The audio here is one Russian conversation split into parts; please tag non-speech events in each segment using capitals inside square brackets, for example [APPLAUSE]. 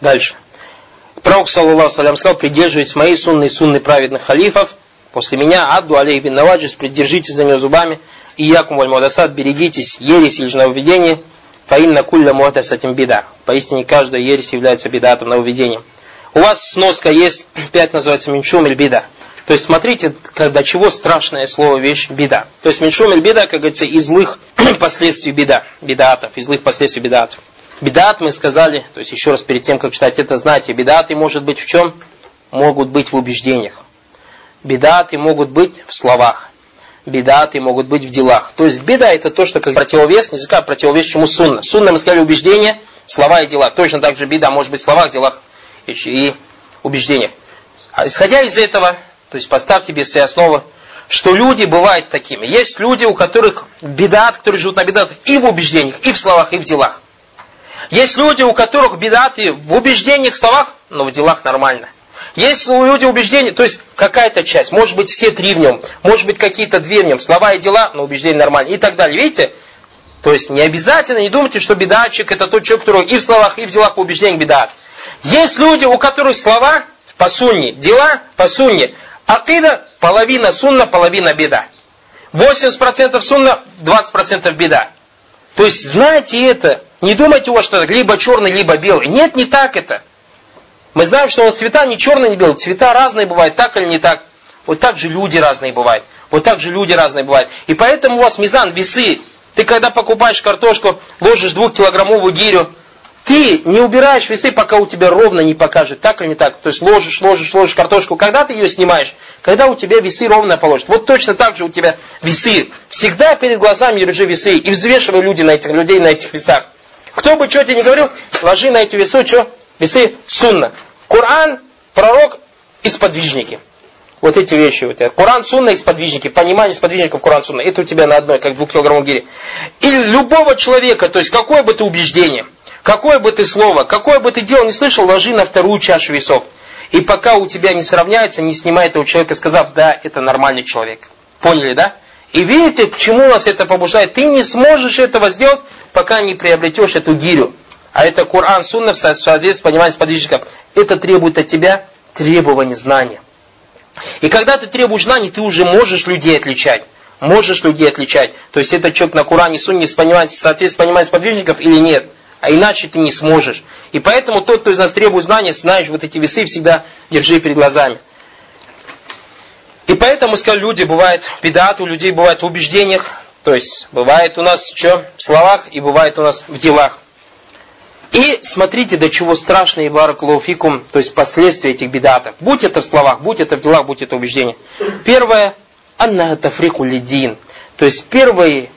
Дальше. Пророк, саллаллаху салям, сказал, придерживайтесь моей сунны и сунны праведных халифов. После меня, адду алейх бин наваджис, придержитесь за нее зубами. И якум валь мудасад, берегитесь ересь или же нововведения. Фаинна кулля этим беда. Поистине каждая ересь является бедатом нововведением. У вас сноска есть, пять называется меньшум или беда. То есть смотрите, до чего страшное слово вещь беда. То есть меньшум или беда, как говорится, из злых [CLEARS THROAT] последствий беда, бедатов, из злых последствий бедатов. Бедат мы сказали, то есть еще раз перед тем, как читать это, знаете, бедаты может быть в чем? Могут быть в убеждениях. Бедаты могут быть в словах. Бедаты могут быть в делах. То есть беда это то, что как противовес, не языка, противовес чему сунна. Сунна мы сказали убеждения, слова и дела. Точно так же беда может быть в словах, делах и убеждениях. А исходя из этого, то есть поставьте без всей основы, что люди бывают такими. Есть люди, у которых бедат, которые живут на бедатах и в убеждениях, и в словах, и в делах. Есть люди, у которых бедаты в убеждениях, в словах, но в делах нормально. Есть у люди убеждения, то есть какая-то часть, может быть все три в нем, может быть какие-то две в нем, слова и дела, но убеждения нормально и так далее. Видите? То есть не обязательно, не думайте, что бедатчик это тот человек, который и в словах, и в делах по убеждениям бедат. Есть люди, у которых слова по сунне, дела по сунне, акида половина сунна, половина беда. 80% сунна, 20% беда. То есть знайте это, не думайте у вас, что либо черный, либо белый. Нет, не так это. Мы знаем, что цвета не черный, не белый. Цвета разные бывают, так или не так. Вот так же люди разные бывают. Вот так же люди разные бывают. И поэтому у вас мизан, весы. Ты когда покупаешь картошку, ложишь двухкилограммовую гирю, ты не убираешь весы, пока у тебя ровно не покажет, так или не так. То есть ложишь, ложишь, ложишь картошку. Когда ты ее снимаешь? Когда у тебя весы ровно положат. Вот точно так же у тебя весы. Всегда перед глазами держи весы и взвешивай люди на этих, людей на этих весах. Кто бы что тебе не говорил, ложи на эти весы, что? Весы сунна. Коран, пророк и сподвижники. Вот эти вещи у тебя. Коран, сунна и сподвижники. Понимание сподвижников Коран, сунна. Это у тебя на одной, как двухкилограммовом гире. И любого человека, то есть какое бы ты убеждение, какое бы ты слово, какое бы ты дело не слышал, ложи на вторую чашу весов. И пока у тебя не сравняется, не снимай этого человека, сказав, да, это нормальный человек. Поняли, да? И видите, к чему нас это побуждает? Ты не сможешь этого сделать, пока не приобретешь эту гирю. А это Коран, Сунна в соответствии с пониманием сподвижников. Это требует от тебя требования знания. И когда ты требуешь знаний, ты уже можешь людей отличать. Можешь людей отличать. То есть это человек на Коране, Сунне в соответствии с пониманием сподвижников или нет. А иначе ты не сможешь. И поэтому тот, кто из нас требует знания, знаешь, вот эти весы всегда держи перед глазами. И поэтому, сказали, люди бывают в бедат, у людей бывает в убеждениях, то есть бывает у нас что? В словах и бывает у нас в делах. И смотрите, до чего страшно и баракулуфикум, то есть последствия этих бедатов. Будь это в словах, будь это в делах, будь это в убеждениях. Первое, анна тафрику лидин. То есть первое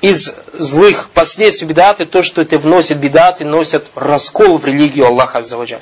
из злых последствий бедаты, то, что это вносит бедаты, носят раскол в религию Аллаха Аззаваджа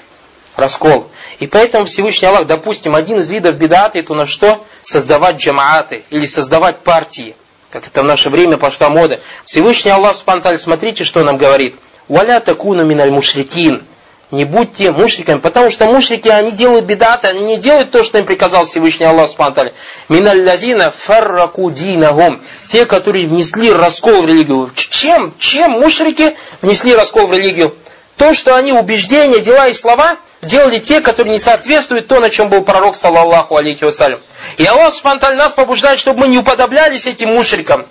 раскол. И поэтому Всевышний Аллах, допустим, один из видов бедаты, это на что? Создавать джамааты или создавать партии. Как это в наше время пошла мода. Всевышний Аллах, спанталь, смотрите, что нам говорит. Валя такуну миналь мушрикин. Не будьте мушриками, потому что мушрики, они делают бедаты, они не делают то, что им приказал Всевышний Аллах Субтитры. Миналь лазина фарраку динагум. Те, которые внесли раскол в религию. Чем? Чем мушрики внесли раскол в религию? То, что они убеждения, дела и слова делали те, которые не соответствуют то, на чем был пророк, саллаллаху алейхи вассалям. И Аллах спонтанно нас побуждает, чтобы мы не уподоблялись этим мушрикам.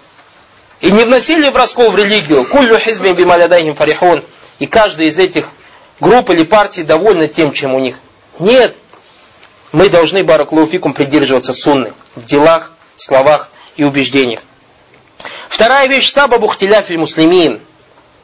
И не вносили в раскол в религию. Куллю хизми бималядайхим фарихун. И каждая из этих групп или партий довольна тем, чем у них. Нет. Мы должны, бараклауфикум, придерживаться сунны. В делах, словах и убеждениях. Вторая вещь, сабабу хтиляфиль муслимин.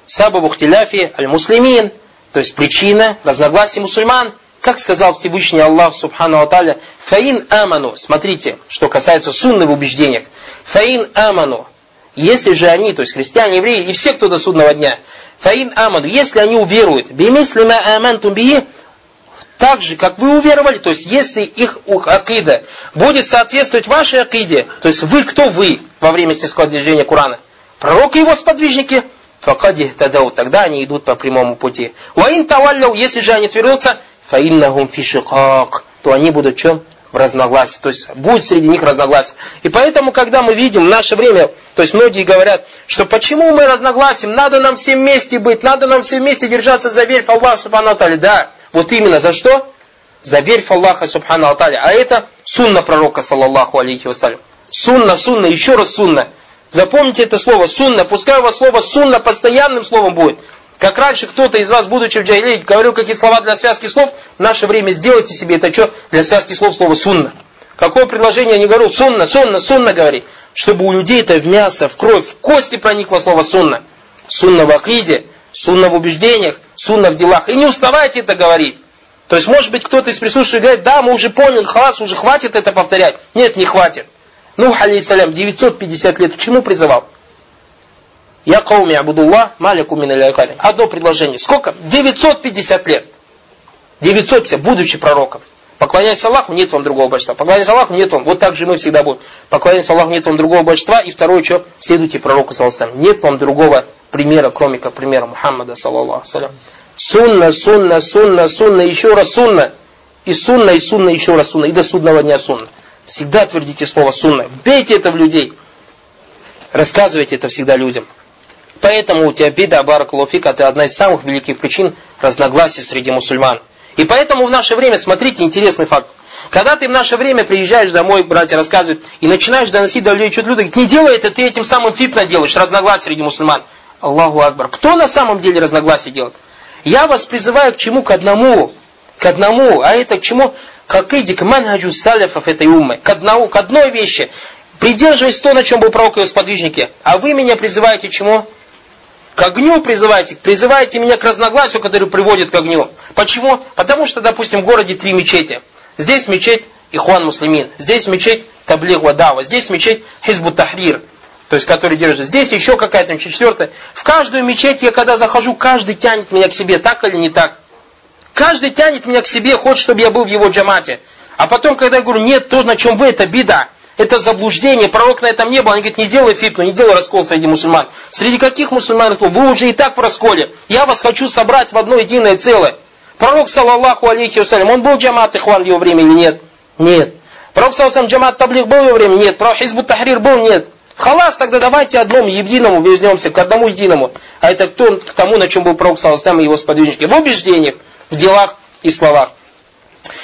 Сабабу хтиляфи аль-муслимин. То есть причина разногласий мусульман. Как сказал Всевышний Аллах Субхану Аталя, фаин аману. Смотрите, что касается сунны в убеждениях. Фаин аману. Если же они, то есть христиане, евреи и все, кто до судного дня, фаин аману, если они уверуют, бимислима амантум бии, так же, как вы уверовали, то есть если их акида будет соответствовать вашей акиде, то есть вы кто вы во время стиского движения Корана? Пророк и его сподвижники – факади тадау, тогда они идут по прямому пути. Ваин тавалляу, если же они отвернутся, фаиннахум фишикак, то они будут чем? В разногласии. То есть будет среди них разногласие. И поэтому, когда мы видим в наше время, то есть многие говорят, что почему мы разногласим, надо нам все вместе быть, надо нам все вместе держаться за верь в Аллах Субхану Да, Вот именно за что? За верь в Аллаха Субхану Аталя. А это сунна пророка, саллаллаху алейхи вассалям. Сунна, сунна, еще раз сунна. Запомните это слово сунна. Пускай у вас слово сунна постоянным словом будет. Как раньше кто-то из вас, будучи в джахилии, говорил какие слова для связки слов, в наше время сделайте себе это что для связки слов слово сунна. Какое предложение я не говорил? Сунна, сунна, сунна говори. Чтобы у людей это в мясо, в кровь, в кости проникло слово сунна. Сунна в акиде, сунна в убеждениях, сунна в делах. И не уставайте это говорить. То есть, может быть, кто-то из присутствующих говорит, да, мы уже поняли, халас, уже хватит это повторять. Нет, не хватит. Нух, алейсалям, 950 лет к чему призывал? Я кауми абудуллах, маляку мин Одно предложение. Сколько? 950 лет. 950, будучи пророком. Поклоняйся Аллаху, нет вам другого божества. Поклоняйся Аллаху, нет вам. Вот так же мы всегда будем. Поклоняйся Аллаху, нет вам другого божества. И второе, что? Следуйте пророку, саллаху Нет вам другого примера, кроме как примера Мухаммада, саллаллаху салям. Сунна, сунна, сунна, сунна, еще раз сунна. И сунна, и сунна, еще раз сунна. И до судного дня сунна. Всегда твердите слово сунна. Бейте это в людей. Рассказывайте это всегда людям. Поэтому у тебя бида, баракулуфик, это одна из самых великих причин разногласий среди мусульман. И поэтому в наше время, смотрите, интересный факт. Когда ты в наше время приезжаешь домой, братья рассказывают, и начинаешь доносить до людей что-то, не делай это, ты этим самым фитна делаешь, разногласия среди мусульман. Аллаху Акбар. Кто на самом деле разногласия делает? Я вас призываю к чему? К одному. К одному. А это к чему? Как иди к манхаджу салифов этой уммы. К, одному, к одной вещи. Придерживаясь то, на чем был пророк и его сподвижники. А вы меня призываете к чему? К огню призывайте, призывайте меня к разногласию, который приводит к огню. Почему? Потому что, допустим, в городе три мечети. Здесь мечеть Ихуан Муслимин, здесь мечеть Таблиг Вадава, здесь мечеть Хизбут Тахрир, то есть который держит. Здесь еще какая-то мечеть четвертая. В каждую мечеть я когда захожу, каждый тянет меня к себе, так или не так. Каждый тянет меня к себе, хочет, чтобы я был в его джамате. А потом, когда я говорю, нет, то, на чем вы, это беда. Это заблуждение, пророк на этом не был. Они говорят, не делай фитну, не делай раскол среди мусульман. Среди каких мусульман? Вы уже и так в расколе. Я вас хочу собрать в одно единое целое. Пророк, саллаллаху алейхи вассалям, он был джамат ихван в его время или нет? Нет. Пророк, саллаллаху джамат таблих был в его время? Нет. Пророк хизбут тахрир был? Нет. Халас, тогда давайте одному единому вернемся, к одному единому. А это кто, к тому, на чем был пророк, саллаллаху и его сподвижники. В убеждениях, в делах и словах.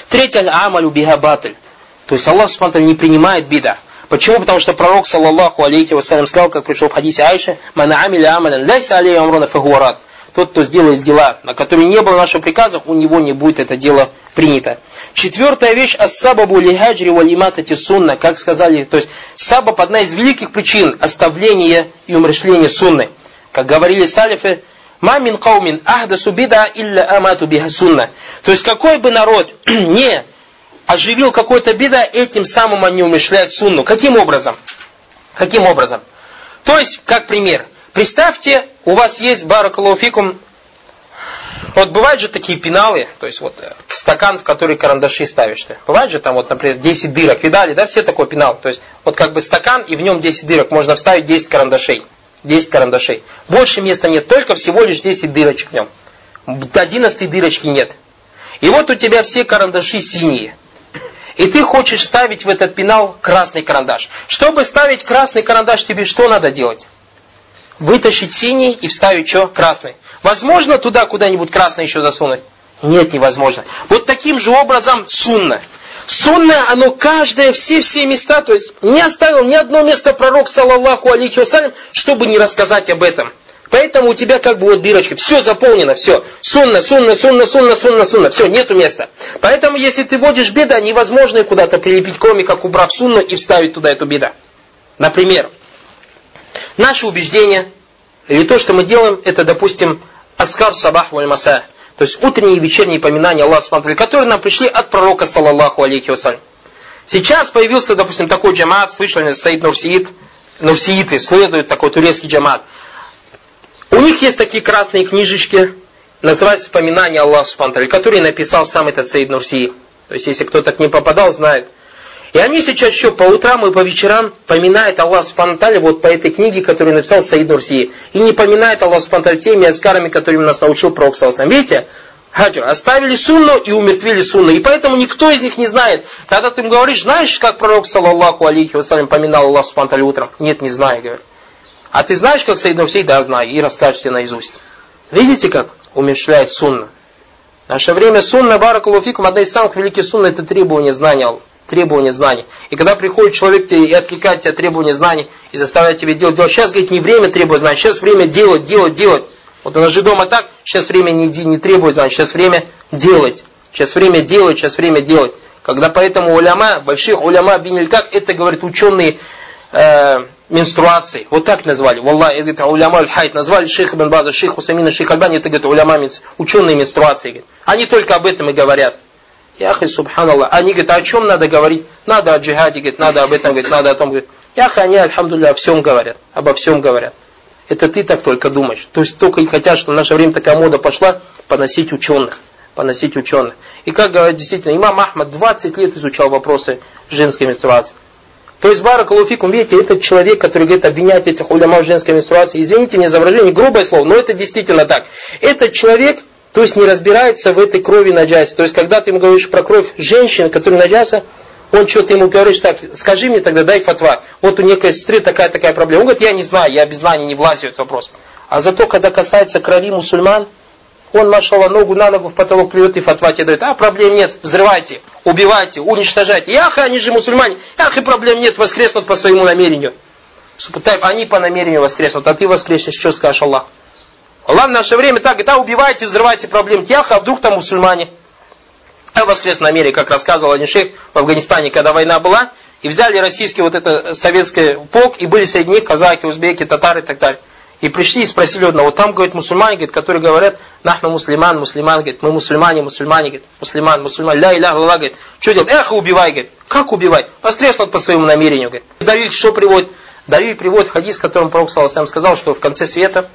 Третье, амалю биха батль. То есть Аллах Субхану не принимает бида. Почему? Потому что пророк, саллаллаху алейхи вассалям, сказал, как пришел в хадисе Айши, «Мана амиля амалян, ляйса алейhi амрона фагуарат». Тот, кто сделает дела, на которые не было наших приказов, у него не будет это дело принято. Четвертая вещь, ассабабу лихаджри валиматати сунна, как сказали, то есть сабаб одна из великих причин оставления и умершления сунны. Как говорили салифы, мамин каумин ахдасу бида илля амату биха сунна. То есть какой бы народ [CLEARS THROAT] не оживил какой-то беда, этим самым они умышляют сунну. Каким образом? Каким образом? То есть, как пример, представьте, у вас есть баракалуфикум, вот бывают же такие пеналы, то есть вот э, стакан, в который карандаши ставишь ты. Бывает же там вот, например, 10 дырок. Видали, да, все такой пенал? То есть вот как бы стакан и в нем 10 дырок. Можно вставить 10 карандашей. 10 карандашей. Больше места нет, только всего лишь 10 дырочек в нем. 11 дырочки нет. И вот у тебя все карандаши синие. И ты хочешь ставить в этот пенал красный карандаш. Чтобы ставить красный карандаш, тебе что надо делать? Вытащить синий и вставить что? Красный. Возможно туда куда-нибудь красный еще засунуть? Нет, невозможно. Вот таким же образом сунна. Сунна, оно каждое, все-все места, то есть не оставил ни одно место пророк, саллаллаху алейхи вассалям, чтобы не рассказать об этом. Поэтому у тебя как бы вот дырочка, все заполнено, все. Сунна, сунна, сунна, сунна, сунна, сунна. Все, нету места. Поэтому, если ты вводишь беда, невозможно куда-то прилепить, кроме как убрав сунну и вставить туда эту беда. Например, наше убеждение, или то, что мы делаем, это, допустим, аскар сабах валь. То есть утренние и вечерние поминания Аллаха Субхану которые нам пришли от пророка, саллаллаху алейхи вассалям. Сейчас появился, допустим, такой джамат, слышали, Саид Нурсиит, Нурсииты, следует такой турецкий джамат. У них есть такие красные книжечки, называются «Вспоминания Аллаха Субхану которые написал сам этот Саид Нурси. То есть, если кто-то к ним попадал, знает. И они сейчас еще по утрам и по вечерам поминают Аллах Субхану вот по этой книге, которую написал Саид Нурси. И не поминают Аллах Субхану теми аскарами, которыми нас научил Пророк Саласам. Видите? Хаджр. Оставили сунну и умертвили сунну. И поэтому никто из них не знает. Когда ты им говоришь, знаешь, как пророк, саллаллаху алейхи вассалям, поминал Аллах Субхану утром? Нет, не знаю, говорит. А ты знаешь, как Саид Нурсей? Да, знаю. И расскажешь тебе наизусть. Видите, как умерщвляет сунна? В наше время сунна баракулуфикум, одна из самых великих сунн, это требование знания требования знаний. И когда приходит человек и отвлекает тебя требования знаний и заставляет тебя делать, делать. Сейчас, говорит, не время требовать знаний, сейчас время делать, делать, делать. Вот у нас же дома так, сейчас время не, не требует знаний, сейчас время делать. Сейчас время делать, сейчас время делать. Когда поэтому уляма, больших уляма обвинили, как это, говорит, ученые э, менструации. Вот так назвали. Валлах, это уляма аль-хайт. Назвали шейх Ибн База, шейх Хусамина, шейх Альбани, это, говорит, уляма, ученые менструации. Они только об этом и говорят. Яхи, субханаллах. Они говорят, а о чем надо говорить? Надо о джихаде, говорит, надо об этом, говорит, надо о том. Говорит. Яхи, они, альхамдулillah, о всем говорят. Обо всем говорят. Это ты так только думаешь. То есть только и хотят, что в наше время такая мода пошла, поносить ученых. Поносить ученых. И как говорят действительно, имам Ахмад 20 лет изучал вопросы женской менструации. То есть Баракалуфикум, видите, этот человек, который говорит обвинять этих уляма в женской менструации, извините мне за выражение, грубое слово, но это действительно так. Этот человек, то есть не разбирается в этой крови наджайса. То есть когда ты ему говоришь про кровь женщины, которая наджайса, он что-то ему говорит, так, скажи мне тогда, дай фатва. Вот у некой сестры такая-такая проблема. Он говорит, я не знаю, я без знания не влазю в этот вопрос. А зато, когда касается крови мусульман, он, машала, ногу на ногу в потолок плюет и фатва тебе дает. А проблем нет, взрывайте, убивайте, уничтожайте. Ях, они же мусульмане. Ах, и проблем нет, воскреснут по своему намерению. Они по намерению воскреснут, а ты воскреснешь, что скажешь Аллах? Аллах в наше время так, да, убивайте, взрывайте проблем тех, а вдруг там мусульмане. А в воскресной Америке, как рассказывал один шейх в Афганистане, когда война была, и взяли российский вот это советский полк, и были среди них казаки, узбеки, татары и так далее. И пришли и спросили одного, там, говорит, мусульмане, говорит, которые говорят, нахна мусульман, мусульман, говорит, мы мусульмане, мусульмане, говорит, мусульман, мусульман, ля иля ла, говорит, что делать? Эх, убивай, говорит, как убивай? Постреснут по своему намерению, говорит. Давид что приводит? Давид приводит хадис, в котором Пророк сказал, что в конце света,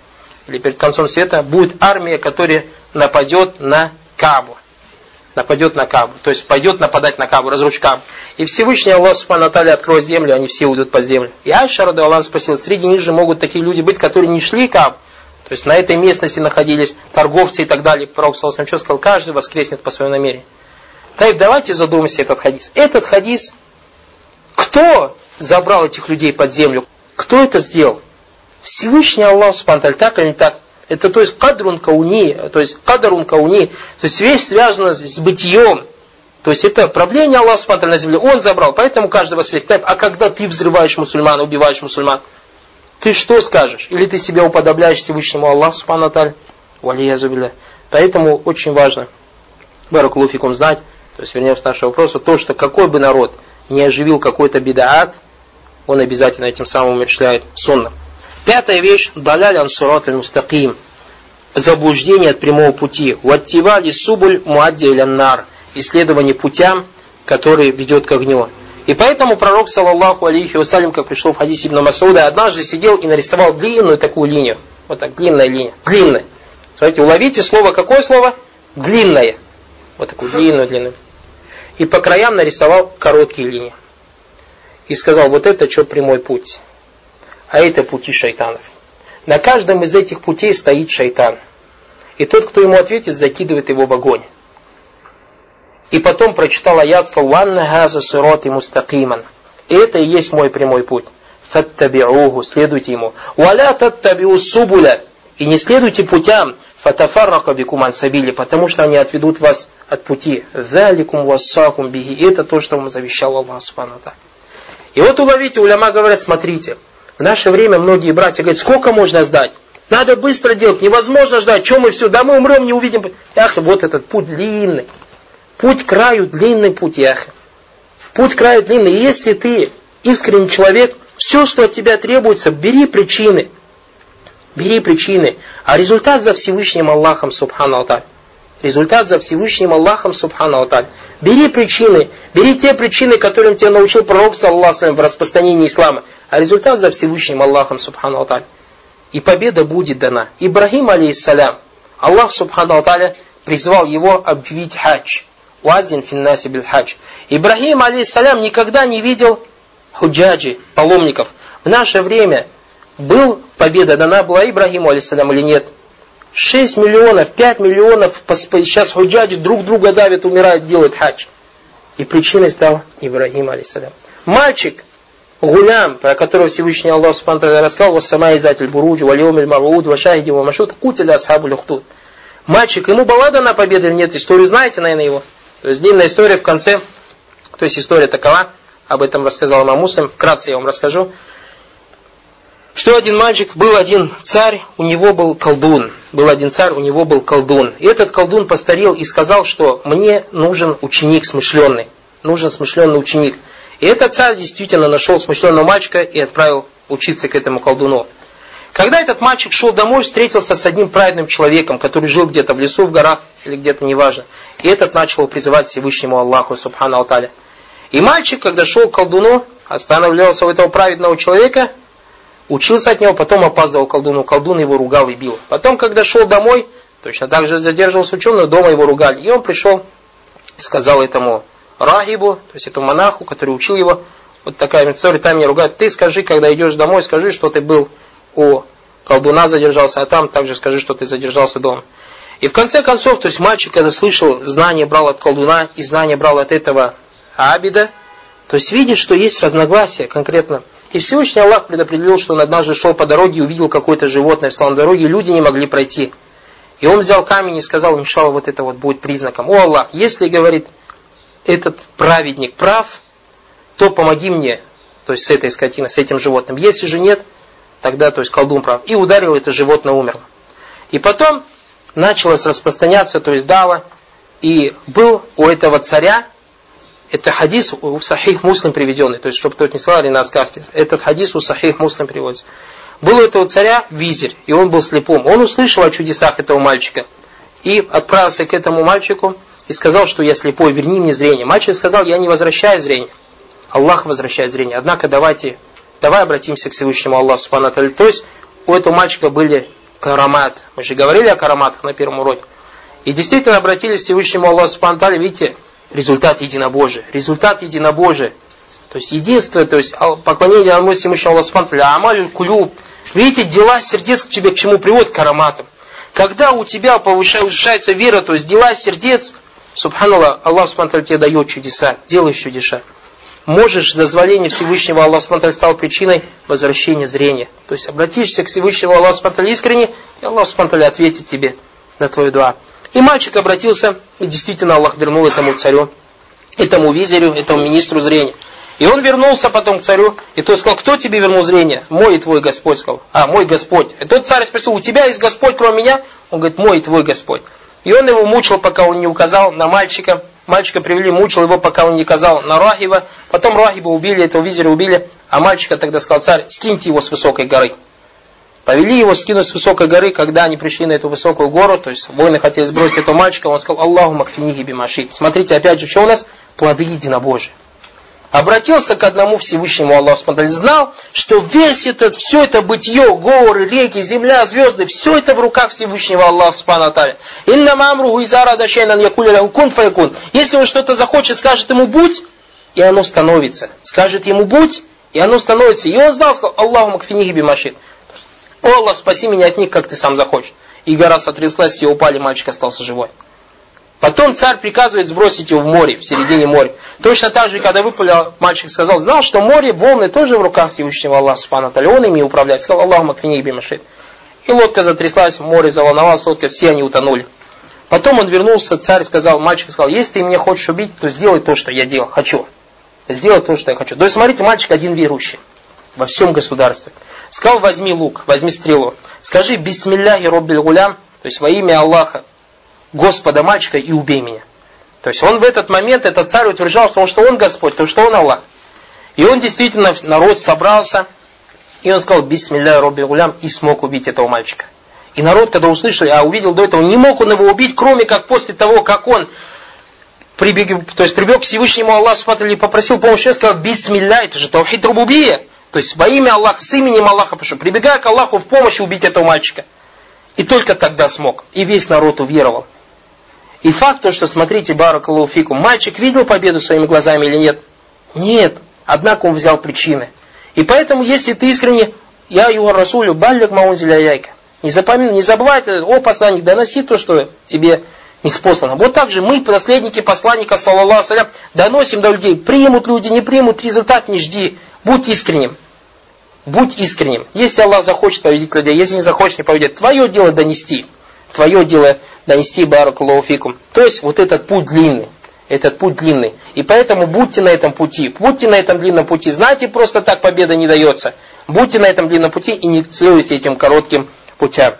или перед концом света, будет армия, которая нападет на Кабу. Нападет на Кабу. То есть пойдет нападать на Кабу, разрушить Кабу. И Всевышний Аллах Субхану Аталя откроет землю, они все уйдут под землю. И Айша Раду Аллах спросил, среди них же могут такие люди быть, которые не шли Кабу. То есть на этой местности находились торговцы и так далее. Пророк Саласам что сказал, каждый воскреснет по своему намерению. Так давайте задумаемся этот хадис. Этот хадис, кто забрал этих людей под землю? Кто это сделал? Всевышний Аллах Субтитры так или не так. Это то есть кадрун кауни, то есть кадрун кауни, то есть вещь связана с бытием. То есть это правление Аллаха Субтитры на земле, Он забрал, поэтому каждого воскресит. А когда ты взрываешь мусульман, убиваешь мусульман, ты что скажешь? Или ты себя уподобляешь Всевышнему Аллаху Субтитры? Валиязубилля. Поэтому очень важно, Баракулуфикум знать, то есть вернемся к нашему вопросу, то, что какой бы народ не оживил какой-то бедаат, он обязательно этим самым умерщвляет сунна. Пятая вещь, даляль ансурат мустаким заблуждение от прямого пути. Ваттивали субуль муадди нар. Исследование путям, который ведет к огню. И поэтому пророк, саллаллаху алейхи вассалям, как пришло в хадисе Ибн Масуда, однажды сидел и нарисовал длинную такую линию. Вот так, длинная линия. Длинная. Смотрите, уловите слово, какое слово? Длинное. Вот такую длинную, длинную. И по краям нарисовал короткие линии. И сказал, вот это что прямой путь а это пути шайтанов. На каждом из этих путей стоит шайтан. И тот, кто ему ответит, закидывает его в огонь. И потом прочитал аят, сказал, «Ванна газа сирот и мустакиман». И это и есть мой прямой путь. Фаттабиуху, следуйте ему. Валя таттабиу субуля. И не следуйте путям, фатафаррака бикуман сабили, потому что они отведут вас от пути. Заликум вассакум биги. Это то, что вам завещал Аллах Субхану И вот уловите, уляма говорят, смотрите, в наше время многие братья говорят, сколько можно сдать? Надо быстро делать, невозможно ждать, чем мы все, да мы умрем, не увидим. Ах, вот этот путь длинный. Путь к краю, длинный путь, ях. Путь к краю длинный. И если ты искренний человек, все, что от тебя требуется, бери причины. Бери причины. А результат за Всевышним Аллахом, Субхану Алтарь. Результат за Всевышним Аллахом Субхану Алталь. Бери причины, бери те причины, которым тебя научил пророк, саллаху в распространении ислама. А результат за Всевышним Аллахом Субхану Алталь. И победа будет дана. Ибрахим, алейхиссалям, Аллах Субхану Алталя призвал его объявить хадж. Уазин финнаси бил хадж. Ибрахим, алейхиссалям, никогда не видел худжаджи, паломников. В наше время был победа дана была Ибрахиму, алейхиссалям, или нет? 6 миллионов, 5 миллионов сейчас худжаджи друг друга давят, умирают, делают хадж. И причиной стал Ибрагим, алейсалям. Мальчик, гулям, про которого Всевышний Аллах Субхану рассказал, «Вас сама изатель буруджи, валиум иль марууд, вашахиди ва машут, кутиля асхабу люхтут». Мальчик, ему была дана победа или нет? Историю знаете, наверное, его? То есть длинная история в конце. То есть история такова. Об этом рассказал имам Муслим. Вкратце я вам расскажу. Что один мальчик, был один царь, у него был колдун. Был один царь, у него был колдун. И этот колдун постарел и сказал, что мне нужен ученик смышленный. Нужен смышленный ученик. И этот царь действительно нашел смышленного мальчика и отправил учиться к этому колдуну. Когда этот мальчик шел домой, встретился с одним праведным человеком, который жил где-то в лесу, в горах или где-то, неважно. И этот начал призывать Всевышнему Аллаху, Субхану Алталя. И мальчик, когда шел к колдуну, останавливался у этого праведного человека, учился от него, потом опаздывал колдуну. Колдун его ругал и бил. Потом, когда шел домой, точно так же задерживался ученый, дома его ругали. И он пришел и сказал этому рахибу, то есть этому монаху, который учил его, вот такая история, там меня ругают, ты скажи, когда идешь домой, скажи, что ты был у колдуна задержался, а там также скажи, что ты задержался дома. И в конце концов, то есть мальчик, когда слышал, знание брал от колдуна и знание брал от этого Абида, то есть видит, что есть разногласия конкретно. И Всевышний Аллах предопределил, что он однажды шел по дороге и увидел какое-то животное, встал на дороге, и люди не могли пройти. И он взял камень и сказал, иншалла, вот это вот будет признаком. О Аллах, если, говорит, этот праведник прав, то помоги мне, то есть с этой скотиной, с этим животным. Если же нет, тогда, то есть колдун прав. И ударил это животное, умерло. И потом началось распространяться, то есть дало, и был у этого царя, это хадис у Сахих Муслим приведенный, то есть, чтобы кто-то не сказал, на сказке. Этот хадис у Сахих Муслим приводится. Был у этого царя визирь, и он был слепым. Он услышал о чудесах этого мальчика и отправился к этому мальчику и сказал, что я слепой, верни мне зрение. Мальчик сказал, я не возвращаю зрение. Аллах возвращает зрение. Однако давайте, давай обратимся к Всевышнему Аллаху Субхану То есть у этого мальчика были карамат. Мы же говорили о караматах на первом уроке. И действительно обратились к Всевышнему Аллаху Субхану видите, результат единобожия. Результат единобожия. То есть единство, то есть поклонение одному Всевышнему Аллаху Субхану амаль кулюб. Видите, дела сердец к тебе к чему приводят караматам. Когда у тебя повышается вера, то есть дела сердец, Субханаллах, Аллах Субхану тебе дает чудеса, делаешь чудеса можешь, дозволение Всевышнего Аллаха Субтитры стал причиной возвращения зрения. То есть обратишься к Всевышнему Аллаху Субтитры искренне, и Аллах Субтитры ответит тебе на твою дуа. И мальчик обратился, и действительно Аллах вернул этому царю, этому визирю, этому министру зрения. И он вернулся потом к царю, и тот сказал, кто тебе вернул зрение? Мой и твой Господь сказал. А, мой Господь. И тот царь спросил, у тебя есть Господь кроме меня? Он говорит, мой и твой Господь. И он его мучил, пока он не указал на мальчика, Мальчика привели, мучил его, пока он не казал на Рахиба. Потом Рахиба убили, этого визиря убили. А мальчика тогда сказал царь, скиньте его с высокой горы. Повели его скинуть с высокой горы, когда они пришли на эту высокую гору, то есть воины хотели сбросить этого мальчика, он сказал, Аллаху макфинихи бимаши. Смотрите, опять же, что у нас? Плоды единобожия обратился к одному Всевышнему Аллаху знал, что весь этот, все это бытие, горы, реки, земля, звезды, все это в руках Всевышнего Аллаха Субтитры. Инна мамруху изара дашайнан якуля кун фаякун. Если он что-то захочет, скажет ему будь, и оно становится. Скажет ему будь, и оно становится. И он знал, сказал, Аллаху макфинихи бимашит. О Аллах, спаси меня от них, как ты сам захочешь. И гора сотряслась, все упали, мальчик остался живой. Потом царь приказывает сбросить его в море, в середине моря. Точно так же, когда выпал, мальчик сказал, знал, что море, волны тоже в руках Всевышнего Аллаха Субхану Он ими управляет. Сказал, Аллаху макфини бимашит. И лодка затряслась, море заволновалось, лодка, все они утонули. Потом он вернулся, царь сказал, мальчик сказал, если ты меня хочешь убить, то сделай то, что я делал, хочу. Сделай то, что я хочу. То есть, смотрите, мальчик один верующий во всем государстве. Сказал, возьми лук, возьми стрелу. Скажи, бисмилляхи роббиль гулям, то есть во имя Аллаха, Господа мальчика и убей меня. То есть он в этот момент, этот царь утверждал, что он, что он Господь, то что он Аллах. И он действительно, народ собрался, и он сказал, бисмилля робби гулям, и смог убить этого мальчика. И народ, когда услышали, а увидел до этого, не мог он его убить, кроме как после того, как он прибег, то есть прибег к Всевышнему Аллаху и попросил помощи, он сказал, бисмилля, это же таухид рубубия. То есть во имя Аллаха, с именем Аллаха прошу, прибегая к Аллаху в помощь убить этого мальчика. И только тогда смог. И весь народ уверовал. И факт то, что, смотрите, Баракалуфику, мальчик видел победу своими глазами или нет? Нет. Однако он взял причины. И поэтому, если ты искренне, я его Расулю, баллик маунзиля яйка. Не, запомни, не забывай, о посланник, доноси то, что тебе не спослано. Вот так же мы, наследники посланника, саллаллаху салям, доносим до людей. Примут люди, не примут, результат не жди. Будь искренним. Будь искренним. Если Аллах захочет поведить людей, если не захочет, не поведет. Твое дело донести. твое дело донести баракалуфикум. То есть вот этот путь длинный. Этот путь длинный. И поэтому будьте на этом пути. Будьте на этом длинном пути. Знаете, просто так победа не дается. Будьте на этом длинном пути и не следуйте этим коротким путям.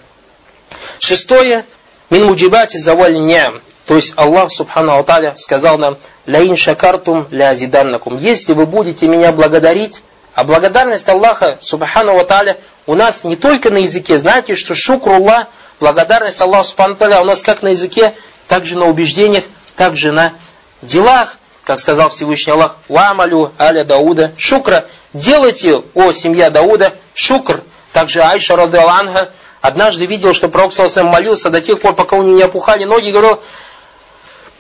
Шестое. Мин муджибати завали ням. То есть Аллах Субхану Алталя сказал нам, «Ляин шакартум ля азиданнакум». Если вы будете меня благодарить, а благодарность Аллаха Субхану Алталя у нас не только на языке. Знаете, что шукруллах, благодарность Аллаху Субхану Алталя у нас как на языке, так же на убеждениях, так же на делах. Как сказал Всевышний Аллах, «Ламалю аля Дауда шукра». Делайте, о семья Дауда, шукр. Также Айша Раделанга однажды видел, что Пророк Саласам молился до тех пор, пока у него не опухали ноги, и говорил,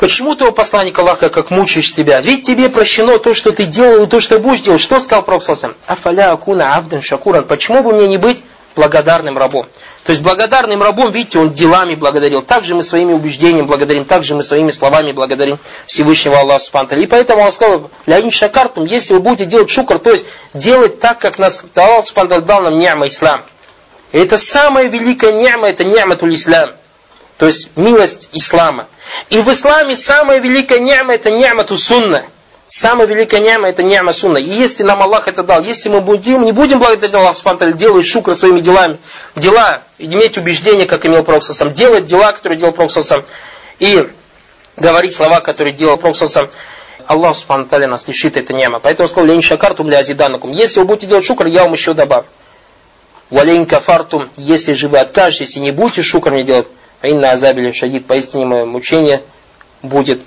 Почему ты, о посланник Аллаха, как мучаешь себя? Ведь тебе прощено то, что ты делал, и то, что будешь делать. Что сказал Пророк Саласам? Афаля акуна абдан шакуран. Почему бы мне не быть благодарным рабом? То есть благодарным рабом, видите, он делами благодарил. Также мы своими убеждениями благодарим, также мы своими словами благодарим Всевышнего Аллаха Субхану И поэтому он сказал, ляин шакартум, если вы будете делать шукр, то есть делать так, как нас Аллах Субхану дал нам ни'ма ислам. Это самая великая ни'ма, это ни'матуль ислам. То есть милость ислама. И в исламе самая великая ни'ма это ни'мату сунна. Самая великая ни'ма это ни'ма сунна. И если нам Аллах это дал, если мы будем, не будем благодарить Аллах Субтитры, делать шукра своими делами, дела, иметь убеждение, как имел Пророк сам, делать дела, которые делал Пророк сам, и говорить слова, которые делал Пророк сам, Аллах Субтитры нас лишит этой ни'ма. Поэтому сказал, лень шакартум для азиданакум. Если вы будете делать шукр, я вам еще добавлю. Валейн кафартум, если же вы откажетесь и не будете шукр мне делать, Инна азабили шадид, поистине мое мучение будет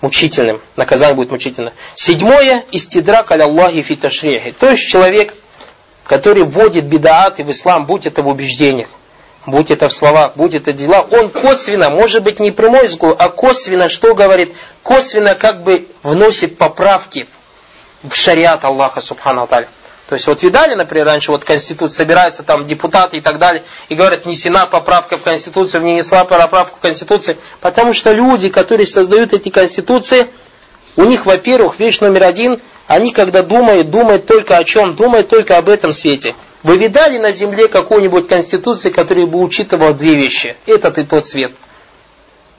мучительным. Наказание будет мучительно. Седьмое, истидрак аля Аллахи фи ташрихи. То есть человек, который вводит бедааты в ислам, будь это в убеждениях, будь это в словах, будь это дела, он косвенно, может быть не прямой взгляд, а косвенно, что говорит? Косвенно как бы вносит поправки в шариат Аллаха Субхану Аталя. То есть вот видали, например, раньше вот Конституция собирается там депутаты и так далее, и говорят, внесена поправка в Конституцию, внесла поправку в Конституцию, потому что люди, которые создают эти Конституции, у них, во-первых, вещь номер один, они когда думают, думают только о чем? Думают только об этом свете. Вы видали на земле какую-нибудь Конституцию, которая бы учитывала две вещи? Этот и тот свет.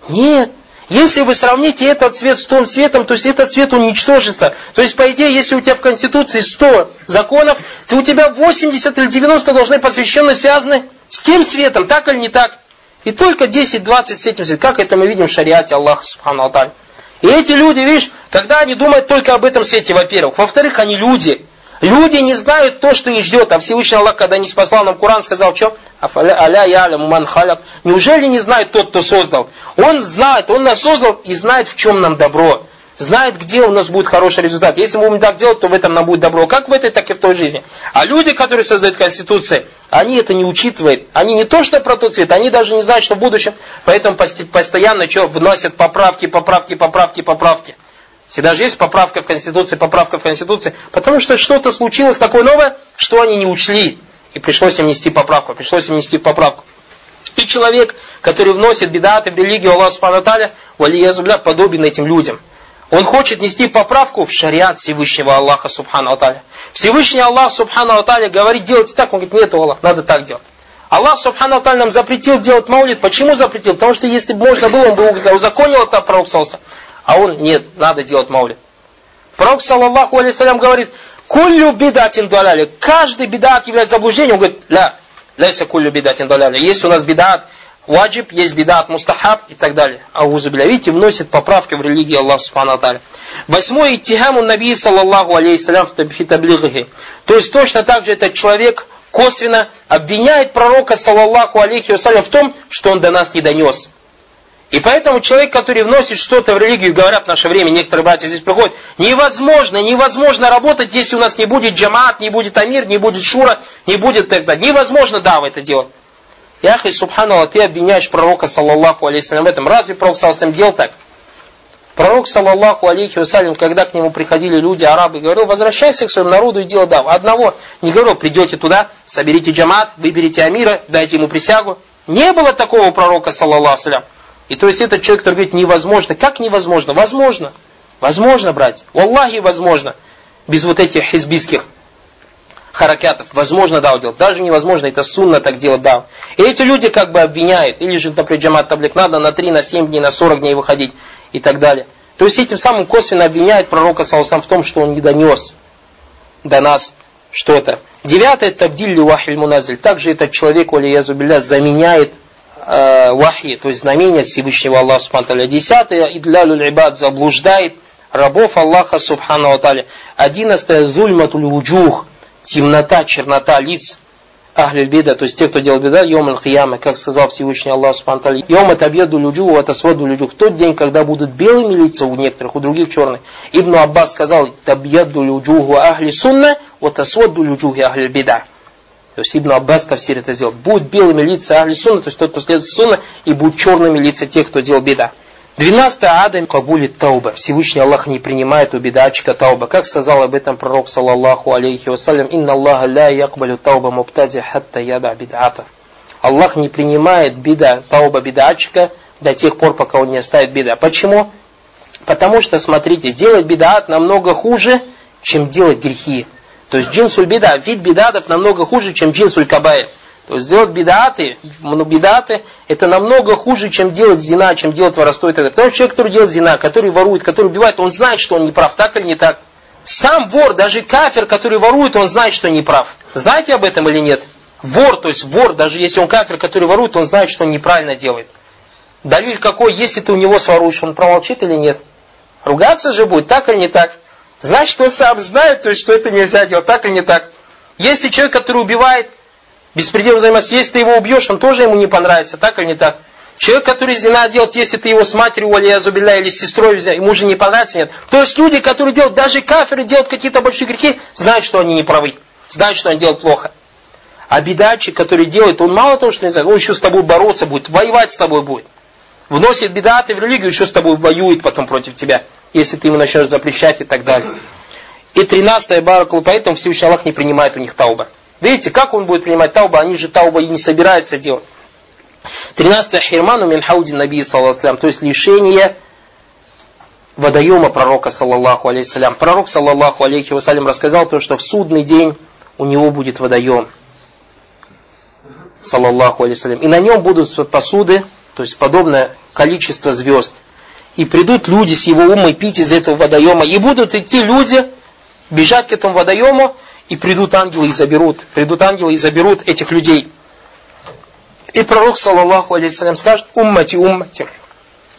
Нет. Если вы сравните этот цвет с том цветом, то есть этот цвет уничтожится. То есть, по идее, если у тебя в Конституции 100 законов, то у тебя 80 или 90 должны посвящены, связаны с тем светом, так или не так. И только 10-20 с этим светом. Как это мы видим в шариате Аллаха Субхану Алталь. И эти люди, видишь, когда они думают только об этом свете, во-первых. Во-вторых, они люди. Люди не знают то, что их ждет. А Всевышний Аллах, когда не спасал нам Коран, сказал, что? Аля ялям ман халяк. Неужели не знает тот, кто создал? Он знает, он нас создал и знает, в чем нам добро. Знает, где у нас будет хороший результат. Если мы будем так делать, то в этом нам будет добро. Как в этой, так и в той жизни. А люди, которые создают Конституции, они это не учитывают. Они не то, что про тот цвет, они даже не знают, что в будущем. Поэтому постоянно что, вносят поправки, поправки, поправки, поправки. Всегда же есть поправка в Конституции, поправка в Конституции, потому что что-то случилось такое новое, что они не учли. И пришлось им нести поправку, пришлось им нести поправку. И человек, который вносит бедаты в религию Аллаха Субхану Таля, валиязубля, подобен этим людям. Он хочет нести поправку в шариат Всевышнего Аллаха Субхану Аталя. Всевышний Аллах Субхану Аталя говорит, делайте так. Он говорит, нет, Аллах, надо так делать. Аллах Субхану Аталя нам запретил делать маулит. Почему запретил? Потому что если бы можно было, он бы узаконил это пророк а он, нет, надо делать маулид. Пророк, саллаллаху алейсалям, говорит, куллю бедатин даляли. Каждый бедат является заблуждением. Он говорит, ля, ляйся куллю бедатин даляли. Есть у нас бедат ваджиб, есть бедат мустахаб и так далее. А бля, видите, вносит поправки в религию Аллаха Субхану Восьмой, иттихаму наби, саллаллаху алейсалям, в таблиghи. То есть точно так же этот человек косвенно обвиняет пророка, саллаллаху алейхи вассалям, в том, что он до нас не донес. И поэтому человек, который вносит что-то в религию, говорят в наше время, некоторые братья здесь приходят, невозможно, невозможно работать, если у нас не будет джамаат, не будет амир, не будет шура, не будет тогда. Невозможно, да, в это делать. Яхи, субханаллах, ты обвиняешь пророка, саллаллаху алейхи в этом. Разве пророк, саллаллаху делал так? Пророк, саллаллаху алейхи вассалям, когда к нему приходили люди, арабы, говорил, возвращайся к своему народу и делай да. Одного не говорил, придете туда, соберите джамаат, выберите амира, дайте ему присягу. Не было такого пророка, саллаллаху алейхи и то есть этот человек, который говорит невозможно. Как невозможно? Возможно. Возможно, брать. Аллахи возможно. Без вот этих хизбийских харакятов. Возможно дау делать. Даже невозможно, это сунна так делать дау. И эти люди как бы обвиняют. Или же, например, джамат таблик надо на 3, на 7 дней, на 40 дней выходить и так далее. То есть этим самым косвенно обвиняет пророка Саусам в том, что он не донес до нас что-то. Девятое, табдиль вахиль муназиль. Также этот человек, валиязубилля, заменяет э, вахи, то есть знамения Всевышнего Аллаха Субхану Десятое, идлялюль ибад, заблуждает рабов Аллаха Субхану Аталя. Одиннадцатое, зульматуль вуджух, темнота, чернота лиц. Ахлюль бида, то есть те, кто делал беда, йом аль как сказал Всевышний Аллах Субхану Йом это беду люджу, это своду люджу. В тот день, когда будут белыми лица у некоторых, у других черные. Ибн Аббас сказал, табьяду люджуху ахли сунна, вот асваду люджухи ахли бида. То есть Ибн Аббас Тавсир это сделал. Будут белыми лица ахли сунна, то есть тот, кто следует сунна, и будут черными лица тех, кто делал беда. Двенадцатое адам кабулит тауба. Всевышний Аллах не принимает у бедачика тауба. Как сказал об этом пророк, саллаллаху алейхи вассалям, «Инна Аллаха ля якбалю тауба муптади хатта яда бидата». Аллах не принимает беда, тауба бедачика до тех пор, пока он не оставит беда. Почему? Потому что, смотрите, делать бедат намного хуже, чем делать грехи. То есть джинсуль беда, вид бедатов намного хуже, чем джинсуль кабайр. То есть делать бедаты, бедаты, это намного хуже, чем делать зина, чем делать воровство и так. Потому что человек, который делает зина, который ворует, который убивает, он знает, что он не прав, так или не так. Сам вор, даже кафир, который ворует, он знает, что не прав. Знаете об этом или нет? Вор, то есть вор, даже если он кафир, который ворует, он знает, что он неправильно делает. Далиль какой, если ты у него своруешь, он промолчит или нет? Ругаться же будет, так или не так? Значит, он сам знает, то есть, что это нельзя делать, так или не так? Если человек, который убивает, беспределом заниматься. Если ты его убьешь, он тоже ему не понравится, так или не так? Человек, который зина делает, если ты его с матерью, или зубилля, или с сестрой взял, ему же не понравится, нет. То есть люди, которые делают, даже каферы делают какие-то большие грехи, знают, что они не правы. Знают, что они делают плохо. А бедачик, который делает, он мало того, что не знает, он еще с тобой бороться будет, воевать с тобой будет. Вносит бедаты в религию, еще с тобой воюет потом против тебя, если ты ему начнешь запрещать и так далее. И тринадцатое баракулу, поэтому Всевышний Аллах не принимает у них тауба. Видите, как он будет принимать тауба? Они же тауба и не собираются делать. 13 хирману мин хауди наби саллаху то есть лишение водоема пророка саллаллаху алейхиссалям. Пророк саллаллаху алейхи вассалям рассказал то, что в судный день у него будет водоем. Саллаллаху алейхиссалям. И на нем будут посуды, то есть подобное количество звезд. И придут люди с его умой пить из этого водоема. И будут идти люди, бежать к этому водоему, и придут ангелы и заберут, придут ангелы и заберут этих людей. И пророк, саллаллаху алейхиссалям, скажет, уммати, уммати,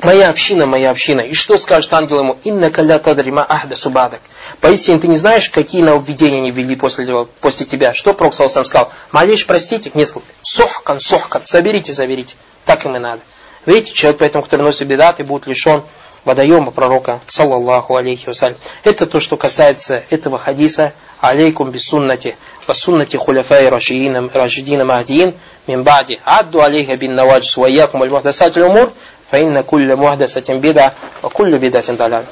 моя община, моя община. И что скажет ангел ему? Инна каля тадрима ахда субадак. Поистине ты не знаешь, какие нововведения они ввели после, после тебя. Что пророк саллаллаху сказал? Молишь, простите, несколько. Сохкан, сохкан, заберите, заберите. Так им и надо. Видите, человек, поэтому, который носит бедат и будет лишен водоема пророка, саллаллаху алейхи вассалям. Это то, что касается этого хадиса. Алейкум бисуннати, вассуннати хуляфай рашидина, махдиин, мин бади. Адду алейха бин наваджис, ваякум аль-мухдасат умур, фаинна кулля мухдасатин бида, ва кулля бидатин далян.